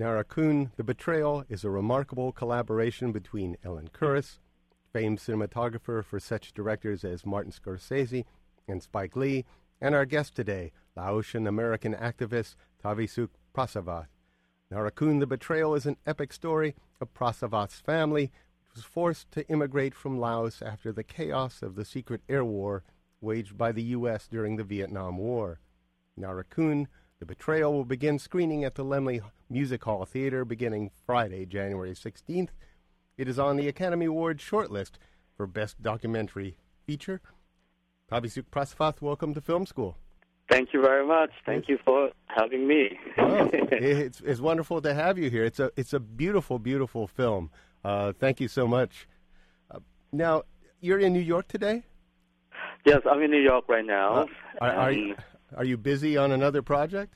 Nerakhoon The Betrayal is a remarkable collaboration between Ellen Kuras, famed cinematographer for such directors as Martin Scorsese and Spike Lee, and our guest today, Laotian American activist Thavisouk Phrasavath. Nerakhoon The Betrayal is an epic story of Phrasavath's family, which was forced to immigrate from Laos after the chaos of the secret air war waged by the U.S. during the Vietnam War. Nerakhoon the Betrayal will begin screening at the Laemmle Music Hall Theater beginning Friday, January 16th. It is on the Academy Award shortlist for Best Documentary Feature. Thavisouk Phrasavath, welcome to Film School. Thank you very much. Thank you for having me. oh, it's, it's wonderful to have you here. It's a it's a beautiful, beautiful film. Uh, thank you so much. Uh, now, you're in New York today. Yes, I'm in New York right now. Uh, are, are, you, are you busy on another project?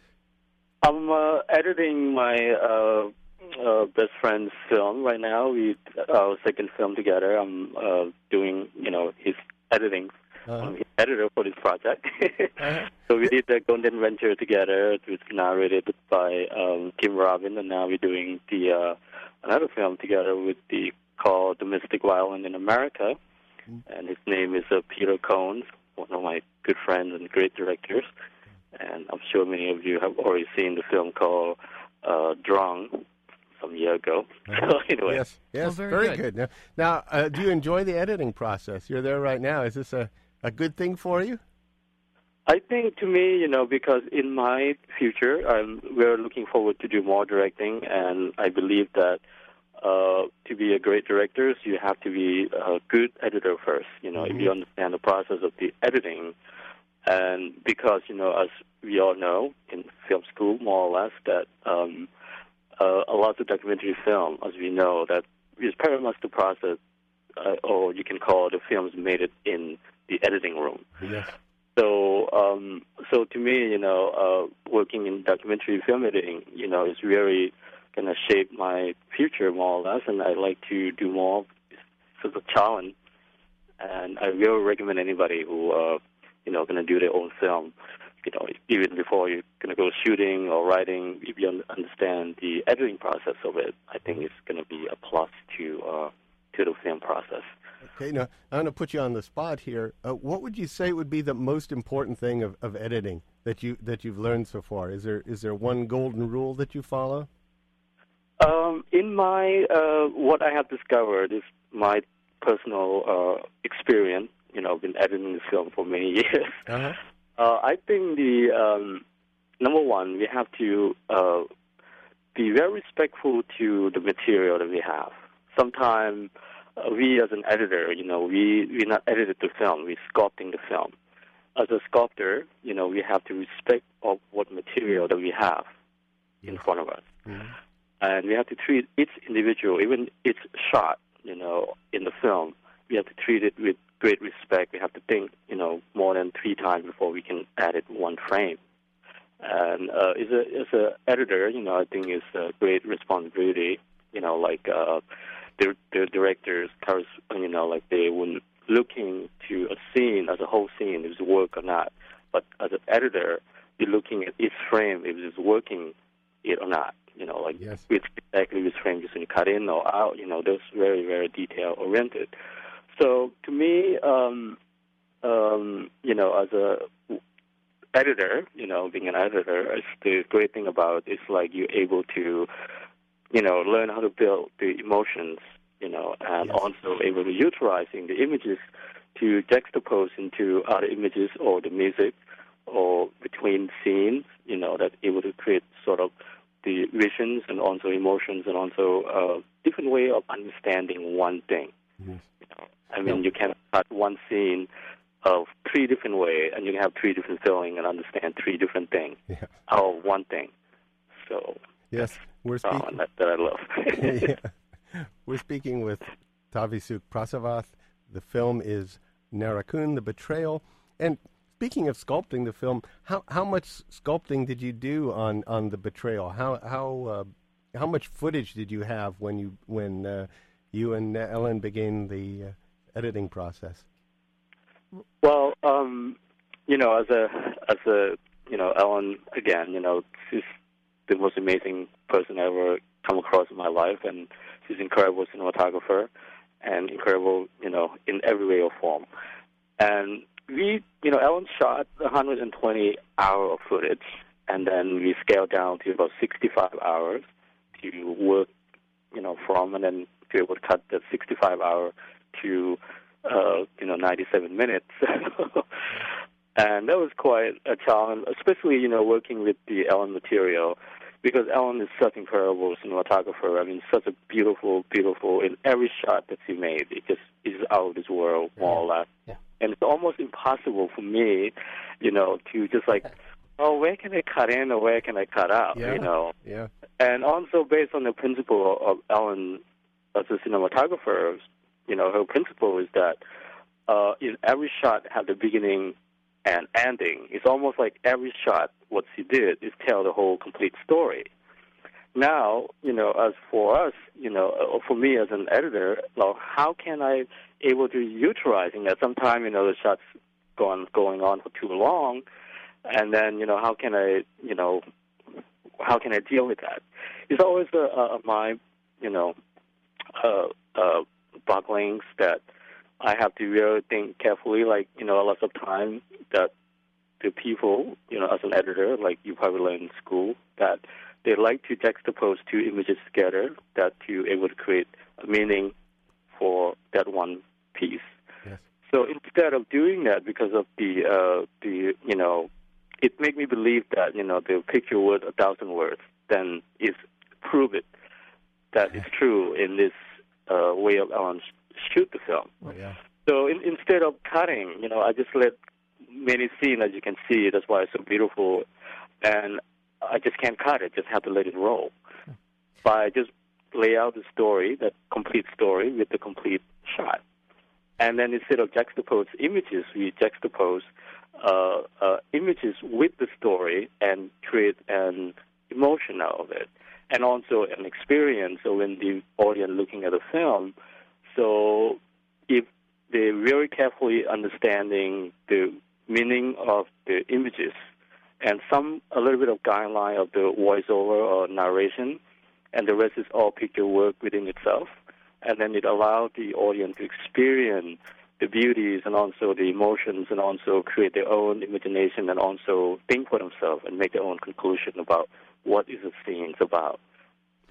I'm uh, editing my uh, uh, best friend's film right now. We our second film together. I'm uh, doing, you know, his editing. Uh-huh. I'm his editor for this project. uh-huh. So we did the Golden Venture together. It was narrated by um, Tim Robin, and now we're doing the uh, another film together with the called Domestic Violence in America, mm-hmm. and his name is uh, Peter Cones, one of my good friends and great directors. And I'm sure many of you have already seen the film called uh, Drunk some year ago. So anyway, yes, yes, oh, very, very, good. good. Now, now uh, do you enjoy the editing process? You're there right now. Is this a, a good thing for you? I think to me, you know, because in my future, I'm, we're looking forward to do more directing, and I believe that uh, to be a great director, you have to be a good editor first. You know, mm-hmm. if you understand the process of the editing, and because you know, as we all know in film school, more or less, that um, uh, a lot of documentary film, as we know, that is very much the process, uh, or you can call it the films made it in the editing room. Yes. So, um, so to me, you know, uh, working in documentary film editing, you know, is really going to shape my future more or less, and I like to do more. A challenge, and I will recommend anybody who, uh, you know, going to do their own film. You know, even before you're going to go shooting or writing, if you understand the editing process of it, I think it's going to be a plus to uh, to the film process. Okay, now I'm going to put you on the spot here. Uh, what would you say would be the most important thing of, of editing that you that you've learned so far? Is there is there one golden rule that you follow? Um, in my uh, what I have discovered is my personal uh, experience. You know, I've been editing this film for many years. Uh-huh. Uh, I think the um, number one, we have to uh, be very respectful to the material that we have. Sometimes uh, we, as an editor, you know, we we not edited the film, we're sculpting the film. As a sculptor, you know, we have to respect of what material that we have in front of us. Mm-hmm and we have to treat each individual, even each shot, you know, in the film. We have to treat it with great respect. We have to think, you know, more than three times before we can edit one frame. And uh, as a as a editor, you know, I think it's a great responsibility. You know, like uh, the the directors, you know, like they when looking to a scene as a whole scene, if it's work or not. But as an editor, you're looking at each frame if it's working it or not. You know, like yes. which exactly which frame you cut in or out. You know, those very very detail oriented. So to me, um, um, you know, as a editor, you know, being an editor, it's the great thing about it's like you're able to, you know, learn how to build the emotions, you know, and yes. also able to utilizing the images to juxtapose into other images or the music or between scenes, you know, that able to create sort of the visions and also emotions and also a uh, different way of understanding one thing. Yes. You know, I mean, you can cut one scene of three different ways, and you can have three different feelings and understand three different things yeah. out of one thing. So yes, we're speaking that, that I love. yeah. We're speaking with Thavisouk Phrasavath. The film is Nerakhoon, The Betrayal. And speaking of sculpting the film, how, how much sculpting did you do on, on The Betrayal? How, how, uh, how much footage did you have when you, when, uh, you and Ellen began the uh, editing process? Well, um, you know, as a as a you know, Ellen again, you know, she's the most amazing person I ever come across in my life, and she's an incredible cinematographer and incredible, you know, in every way or form. And we, you know, Ellen shot 120 hour of footage, and then we scaled down to about 65 hours to work, you know, from, and then to be able to cut the 65 hour to, uh, you know, 97 minutes. and that was quite a challenge, especially, you know, working with the Ellen material because Ellen is such an incredible cinematographer. I mean, such a beautiful, beautiful in every shot that she made. It just is out of this world, more or less. Yeah. And it's almost impossible for me, you know, to just like, oh, where can I cut in or where can I cut out? Yeah. You know. Yeah. And also based on the principle of Ellen as a cinematographer, you know, her principle is that uh, in every shot have the beginning and ending. It's almost like every shot, what she did is tell the whole complete story. Now, you know, as for us, you know, uh, for me as an editor, how can I able to utilizing that? Sometimes, you know, the shots going going on for too long, and then, you know, how can I, you know, how can I deal with that? It's always a, my, you know, uh, uh, that I have to really think carefully. Like you know, a lot of time that the people, you know, as an editor, like you probably learned in school, that they like to juxtapose two images together, that to able to create a meaning for that one piece. Yes. So instead of doing that, because of the uh, the you know, it made me believe that you know the picture worth a thousand words. Then is prove it that it's true in this uh, way of Ellen shoot the film. Oh, yeah. So in, instead of cutting, you know, I just let many scenes, as you can see. That's why it's so beautiful, and I just can't cut it. Just have to let it roll. By just lay out the story, that complete story with the complete shot, and then instead of juxtapose images, we juxtapose uh, uh, images with the story and create an emotion out of it, and also an experience. When the audience looking at the film so if they're very carefully understanding the meaning of the images and some a little bit of guideline of the voiceover or narration, and the rest is all picture work within itself, and then it allowed the audience to experience the beauties and also the emotions and also create their own imagination and also think for themselves and make their own conclusion about what is the scene about,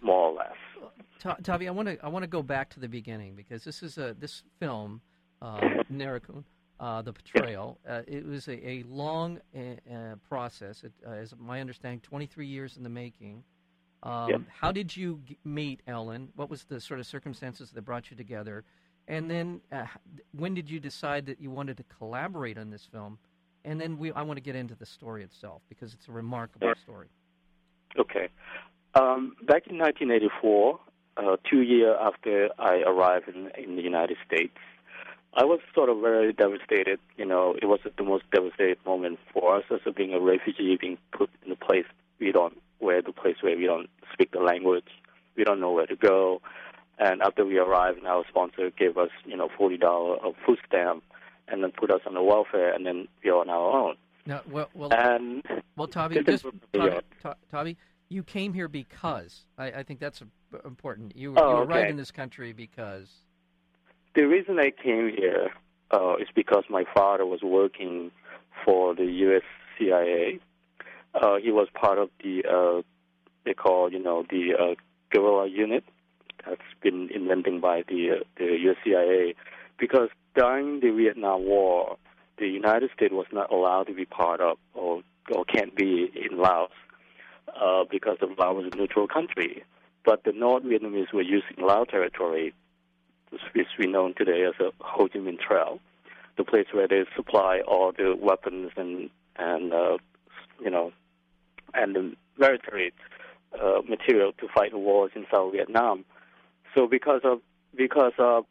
more or less. Tavi, I want to I want to go back to the beginning because this is a this film, uh, Nerakhoon, uh, the portrayal. Uh, it was a, a long uh, uh process. It, uh, as my understanding, 23 years in the making. Um, How did you meet Ellen? What was the sort of circumstances that brought you together? And then, uh, when did you decide that you wanted to collaborate on this film? And then we, I want to get into the story itself because it's a remarkable story. Okay. Um, back in 1984, uh, two years after I arrived in, in the United States, I was sort of very devastated. You know, it was the most devastating moment for us as being a refugee, being put in a place we don't, where the place where we don't speak the language, we don't know where to go. And after we arrived, our sponsor gave us, you know, forty dollar of food stamp, and then put us on the welfare, and then we are on our own. Now, well, well, and well, Tavi, just Tavi, you came here because I, I think that's important. You, oh, you okay. arrived in this country because the reason I came here uh, is because my father was working for the U.S. CIA. Uh, he was part of the uh, they call you know the uh, guerrilla unit that's been invented by the uh, the U.S. CIA because during the Vietnam War, the United States was not allowed to be part of or or can't be in Laos uh, because of Laos was a neutral country. But the North Vietnamese were using Lao territory, which we know today as a Ho Chi Minh Trail, the place where they supply all the weapons and and uh, you know and the military uh, material to fight the wars in South Vietnam. So because of because of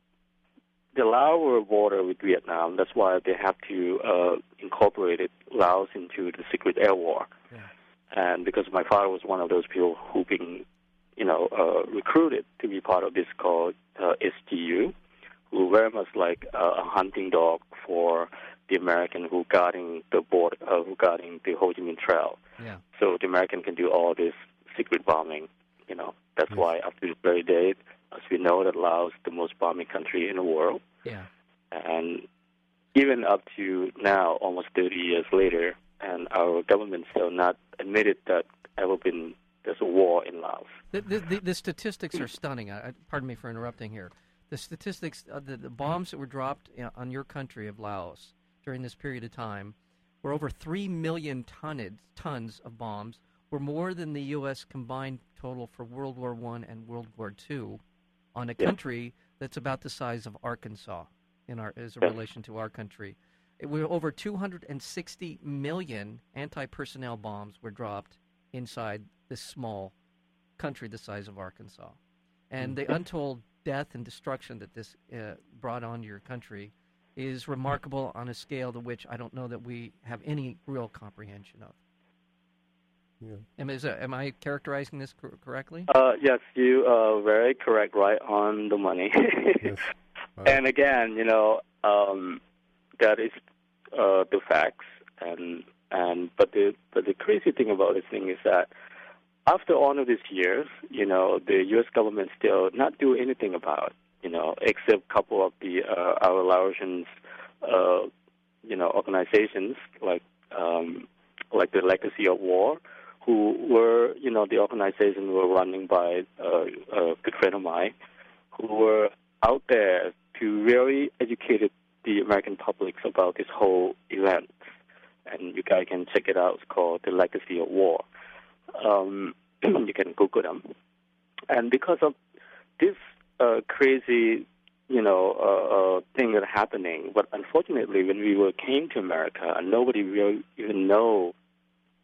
the Laos border with Vietnam. That's why they have to uh, incorporate it, Laos into the secret air war. Yeah. And because my father was one of those people who been, you know, uh, recruited to be part of this called uh, SDU, who very much like uh, a hunting dog for the American who guarding the border, uh, who guarding the Ho Chi Minh Trail. Yeah. So the American can do all this secret bombing. You know, that's yes. why after this very day, as we know, that Laos the most bombing country in the world. Yeah. And even up to now, almost 30 years later, and our government still not admitted that ever been there's a war in Laos. The, the, the, the statistics are stunning. I, pardon me for interrupting here. The statistics, uh, the, the bombs that were dropped on your country of Laos during this period of time were over 3 million tonnage, tons of bombs, were more than the U.S. combined total for World War I and World War II on a country that's about the size of Arkansas in our as a relation to our country. It were over 260 million anti-personnel bombs were dropped inside this small country the size of Arkansas, and the untold death and destruction that this uh, brought on your country is remarkable on a scale to which I don't know that we have any real comprehension of. Yeah. Am, is, uh, am I characterizing this cor- correctly? Uh, yes, you are very correct, right on the money. yes. And again, you know, um, that is uh, the facts, and and but the but the crazy thing about this thing is that after all of these years, you know, the U.S. government still not do anything about, you know, except a couple of the uh, our Laotians, uh, you know, organizations like um, like the Legacy of War who were, you know, the organization were running by uh, a good friend of mine, who were out there to really educate the American public about this whole event. And you guys can check it out. It's called The Legacy of War. Um, you can Google them. And because of this uh, crazy, you know, uh, uh, thing that happening, but unfortunately, when we were came to America, nobody really even know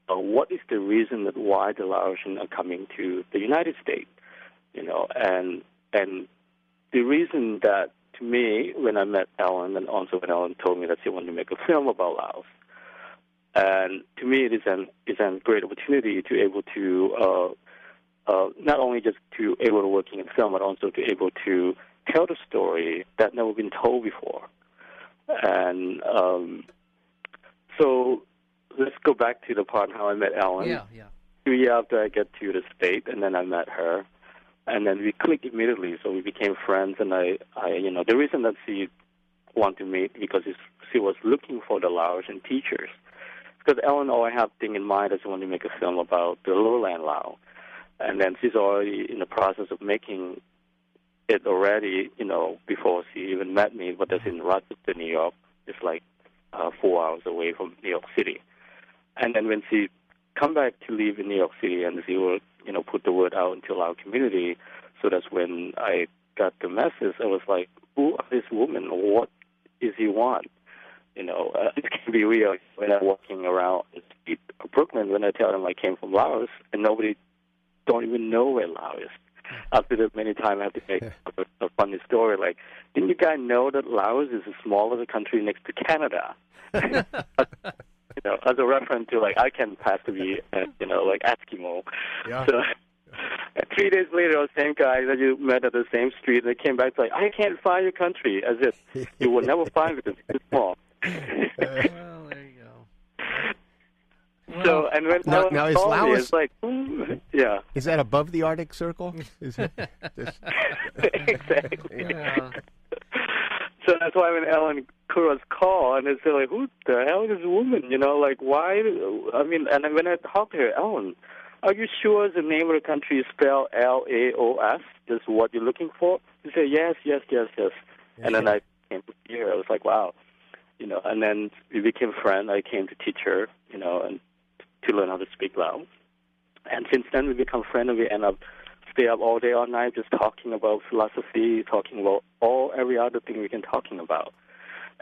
uh, what is the reason that why the Laotians are coming to the United States, you know, and and the reason that to me when I met Ellen and also when Ellen told me that she wanted to make a film about Laos, and to me it is an is a great opportunity to able to uh, uh, not only just to able to work in film but also to able to tell the story that never been told before, and um, so let's go back to the part how I met Ellen. Yeah, yeah. Two years after I get to the state, and then I met her, and then we clicked immediately. So we became friends, and I, I, you know, the reason that she wanted to meet because she was looking for the Laotian teachers. Because Ellen always had thing in mind that she wanted to make a film about the lowland Lao, and then she's already in the process of making it already, you know, before she even met me. But that's in Rochester, New York. It's like uh, four hours away from New York City. And then when she come back to live in New York City and she will, you know, put the word out into our community, so that's when I got the message. I was like, who are this woman? What is he want? You know, uh, it can be weird when I'm walking around Brooklyn when I tell them I came from Laos and nobody don't even know where Laos is. After the many times I have to make a, a funny story like, didn't you guys know that Laos is the smallest country next to Canada? you know, as a reference to like I can pass to be, uh, you know, like Eskimo. Yeah. So, three days later, those same guys that you met at the same street, they came back like, I can't find your country, as if you will never find it. It's too small. well, there you go. Well, so, and when now, now is Laos, me, it's like, mm, yeah. Is that above the Arctic Circle? Is it, exactly. Yeah. So that's why when Ellen Kuras call and it's like, who the hell is this woman? You know, like why? I mean, and when I talked to her, Ellen, are you sure the name of the country is spelled L A O S? Is what you're looking for? She said, yes, yes, yes, yes. And then I came here. I was like, wow, you know. And then we became friends. I came to teach her, you know, and to learn how to speak Lao. And since then, we become friends, and we end up stay up all day, all night, just talking about philosophy, talking about all every other thing we can talking about.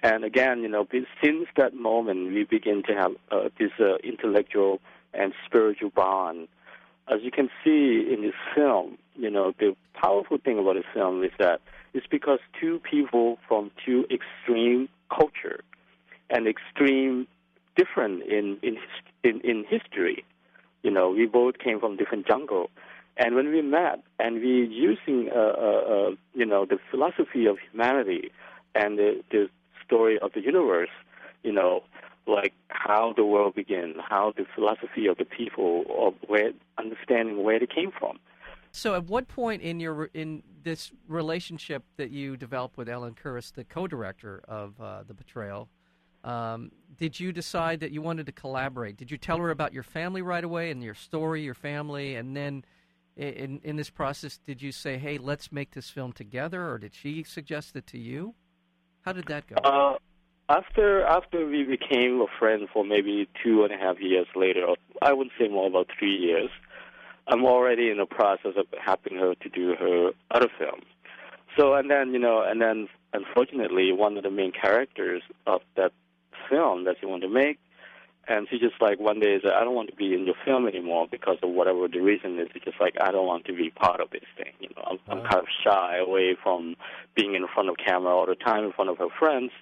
And again, you know, since that moment, we begin to have uh, this uh, intellectual and spiritual bond. As you can see in this film, you know, the powerful thing about this film is that it's because two people from two extreme culture and extreme different in in in, in history. You know, we both came from different jungle, and when we met and we using uh, uh, uh, you know the philosophy of humanity and the, the story of the universe, you know, like how the world began, how the philosophy of the people, of where understanding where they came from. So, at what point in your in this relationship that you developed with Ellen Kuras, the co-director of uh, the Betrayal, um, did you decide that you wanted to collaborate? Did you tell her about your family right away and your story, your family, and then in in this process, did you say, "Hey, let's make this film together," or did she suggest it to you? How did that go? Uh, after after we became a friend for maybe two and a half years later, I would say more about three years. I'm already in the process of helping her to do her other film. So and then you know, and then unfortunately, one of the main characters of that film that she wanted to make, and she just like one day said, "I don't want to be in your film anymore because of whatever the reason is." It's just like I don't want to be part of this thing. You know, I'm, uh-huh. I'm kind of shy away from being in front of camera all the time in front of her friends.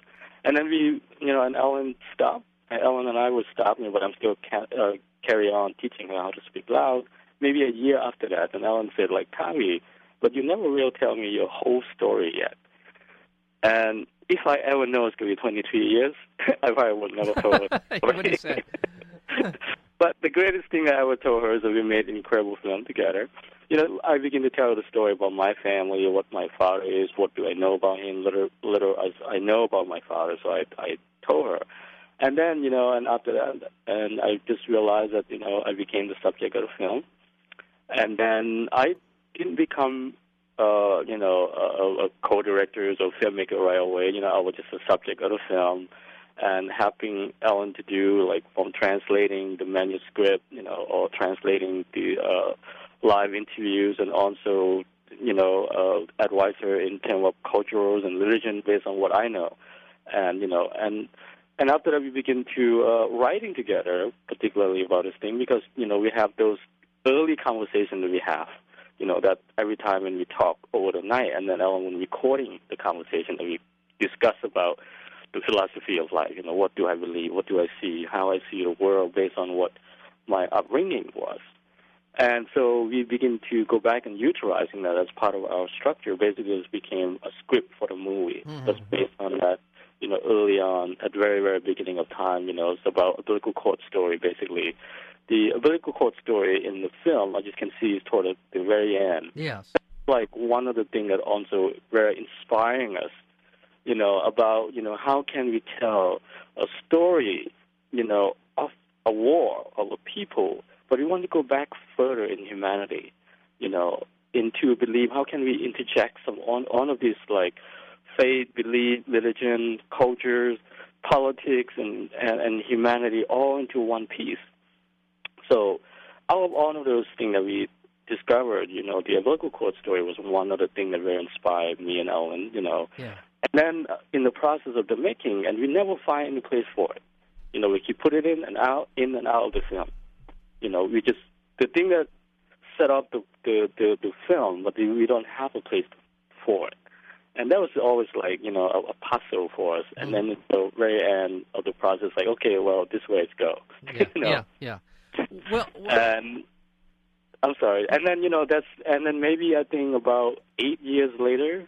And then we, you know, and Ellen stopped. Ellen and I would stop me, but I'm still ca- uh, carry on teaching her how to speak loud maybe a year after that, and Ellen said, like, Tommy, but you never really tell me your whole story yet. And if I ever know it's going to be 23 years, I probably would never tell her. say? but the greatest thing I ever told her is that we made an incredible film together. You know, I begin to tell her the story about my family, what my father is, what do I know about him, little, little as I know about my father. So I, I told her. And then, you know, and after that, and I just realized that, you know, I became the subject of the film and then I didn't become, uh, you know, a, a co-director or filmmaker right away. You know, I was just a subject of the film, and helping Ellen to do like from translating the manuscript, you know, or translating the uh, live interviews, and also, you know, uh, advise her in terms of cultures and religion based on what I know, and you know, and and after that we begin to uh, writing together, particularly about this thing, because you know we have those early conversations that we have. You know, that every time when we talk over the night, and then Ellen, when recording the conversation, that we discuss about the philosophy of life. You know, what do I believe? What do I see? How I see the world based on what my upbringing was. And so we begin to go back and utilizing that as part of our structure. Basically, it became a script for the movie mm-hmm. that's based on that. You know, early on, at the very, very beginning of time, you know, it's about a biblical court story, basically, the umbilical cord story in the film, as you can see, is toward the, very end. Yes. like one of the things that also very inspiring us, you know, about, you know, how can we tell a story, you know, of a war, of a people, but we want to go back further in humanity, you know, into belief, how can we interject some on, on of these, like, faith, belief, religion, cultures, politics, and, and, and humanity all into one piece so out of all of those things that we discovered, you know, the umbilical cord story was one of the things that really inspired me and Ellen, you know. Yeah. And then uh, in the process of the making, and we never find any place for it. You know, we keep put it in and out, in and out of the film. You know, we just the thing that set up the the the, the film, but we don't have a place for it. And that was always like you know a, a puzzle for us. And mm-hmm. then at the very end of the process, like okay, well this way it's go. Yeah, you know? yeah, yeah. Well, and um, I'm sorry. And then you know that's and then maybe I think about eight years later,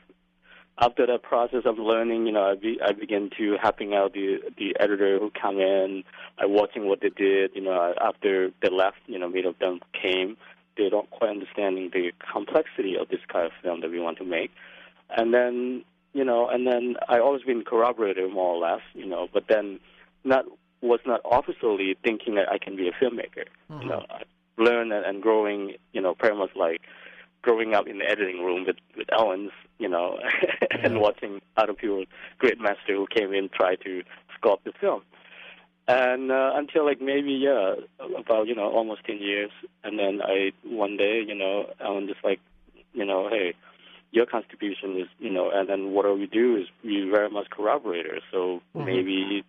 after that process of learning, you know, I, be, I begin to helping out the the editor who come in, I watching what they did. You know, after they left, you know, many of them came. They don't quite understanding the complexity of this kind of film that we want to make, and then you know, and then I always been corroborated more or less, you know, but then not was not officially thinking that I can be a filmmaker. Mm-hmm. You know, I learned and, and growing, you know, pretty much like growing up in the editing room with with Owens, you know, and watching other people, great master who came in try to sculpt the film. And uh, until like maybe yeah, about you know almost ten years, and then I one day you know Alan just like, you know, hey, your contribution is you know, and then what do we do is we very much corroborators. So mm-hmm. maybe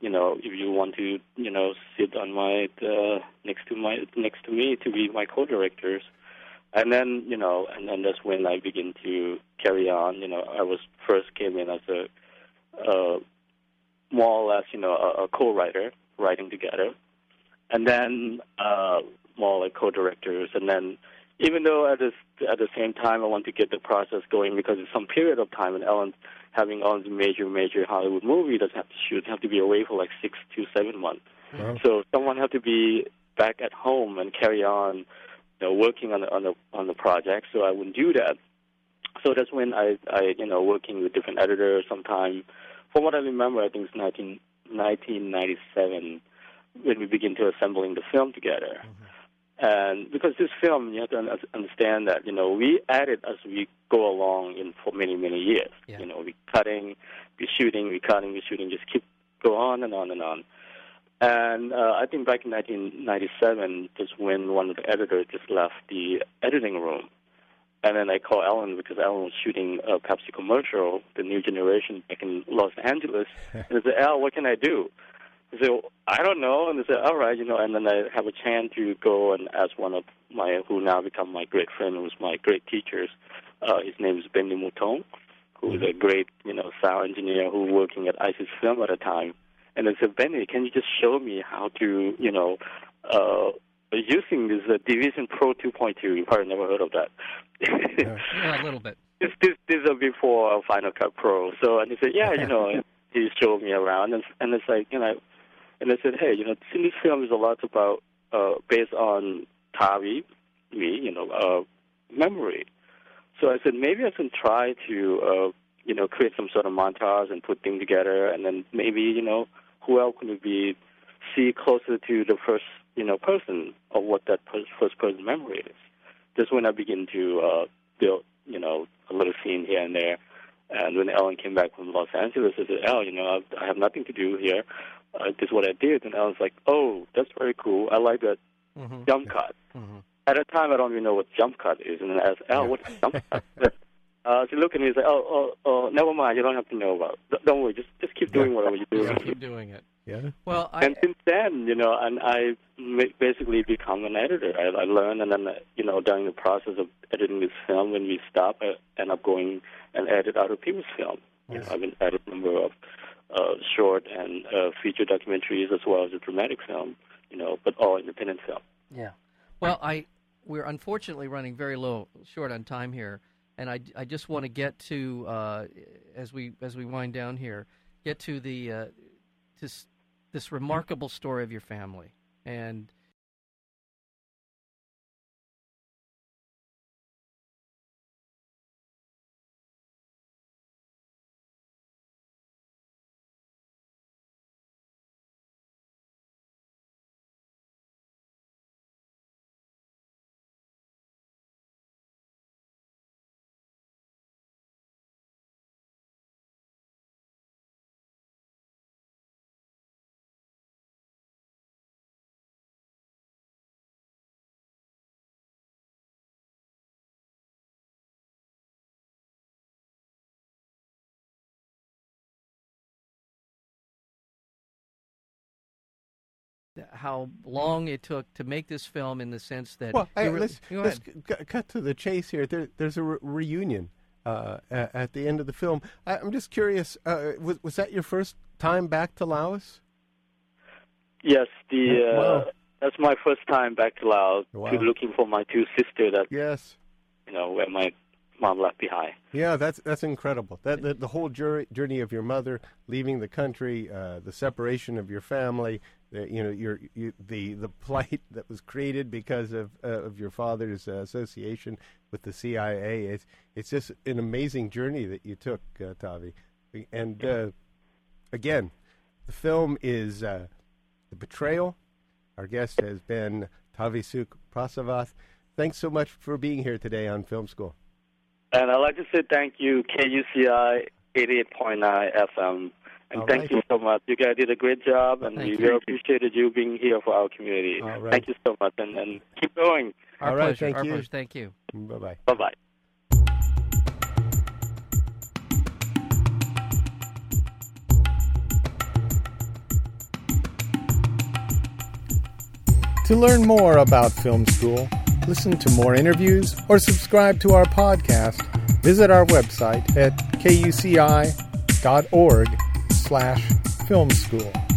you know, if you want to, you know, sit on my uh, next to my next to me to be my co-directors, and then you know, and then that's when I begin to carry on. You know, I was first came in as a uh, more or less, you know, a, a co-writer, writing together, and then uh, more like co-directors, and then even though at this at the same time I want to get the process going because it's some period of time and Ellen having all the major major Hollywood movie doesn't have to shoot have to be away for like six to seven months. Wow. So someone have to be back at home and carry on, you know, working on the on the on the project. So I wouldn't do that. So that's when I I you know working with different editors. Sometime, from what I remember, I think it's 19, 1997 when we begin to assembling the film together. Mm-hmm. And because this film, you have to understand that you know we edit as we go along in for many many years. Yeah. You know, we cutting, we shooting, we cutting, we shooting, just keep go on and on and on. And uh, I think back in 1997, just when one of the editors just left the editing room, and then I called Alan because Alan was shooting a Pepsi commercial, the new generation, back in Los Angeles. and I said, Al, what can I do? He said, I don't know. And I said, all right, you know. And then I have a chance to go and ask one of my, who now become my great friend, who was my great teachers. Uh, his name is Benny Mouton, who was a great, you know, sound engineer who working at ISIS Film at the time. And I said, Benny, can you just show me how to, you know, uh, using this uh, Division Pro 2.2? You've probably never heard of that. yeah. yeah, a little bit. This, this, this is before Final Cut Pro. So, and he said, yeah, you know, he showed me around, and, and it's like, you know, and I said, hey, you know, this film is a lot about uh, based on Tavi, me, you know, uh, memory. So I said maybe I can try to, uh, you know, create some sort of montage and put things together, and then maybe you know, who else can be see closer to the first, you know, person of what that first person memory is. Just when I begin to uh, build, you know, a little scene here and there. And when Ellen came back from Los Angeles, I said, "El, you know, I have nothing to do here uh, this is what I did. And I was like, oh, that's very cool. I like that mm-hmm. jump cut. Mm-hmm. At the time, I don't even know what jump cut is. And then I asked, Al, what's jump cut? Uh, she looked at me and said, "Oh, oh, oh, never mind. You don't have to know about. It. Don't worry. Just, just keep doing whatever you're doing. Yeah, keep doing it. Yeah. Well, I, and since then, you know, and I basically become an editor. I, I learned, and then, you know, during the process of editing this film, when we stop, I end up going and edit other people's film. Yes. You know, I've been edited a number of uh, short and uh, feature documentaries as well as a dramatic film, you know, but all independent film. Yeah. Well, I we're unfortunately running very low, short on time here, and I, I just want to get to uh, as we as we wind down here, get to the uh, this this remarkable story of your family and how long it took to make this film in the sense that well, hey, let's, let's cut to the chase here. There, there's a re- reunion uh, at, at, the end of the film. I, am just curious. Uh, was, was that your first time back to Laos? Yes, the uh, wow. that's my first time back to Laos. Wow. To looking for my two sisters. That yes, you know where my mom left behind. Yeah, that's that's incredible. That the, the whole journey of your mother leaving the country, uh, the separation of your family, the, you know your you, the the plight that was created because of uh, of your father's uh, association with the CIA. It's it's just an amazing journey that you took, uh, Tavi. And uh, again, the film is uh, the betrayal. Our guest has been Thavisouk Phrasavath. Thanks so much for being here today on Film School. And I'd like to say thank you, KUCI 88.9 FM and All thank right. you so much. You guys did a great job, and thank we really appreciated you being here for our community. Thank you so much, and, and keep going. Our All pleasure. Thank our you. Pleasure. Thank you. Bye bye. Bye bye. To learn more about film school, listen to more interviews, or subscribe to our podcast, visit our website at kuci.org slash film school.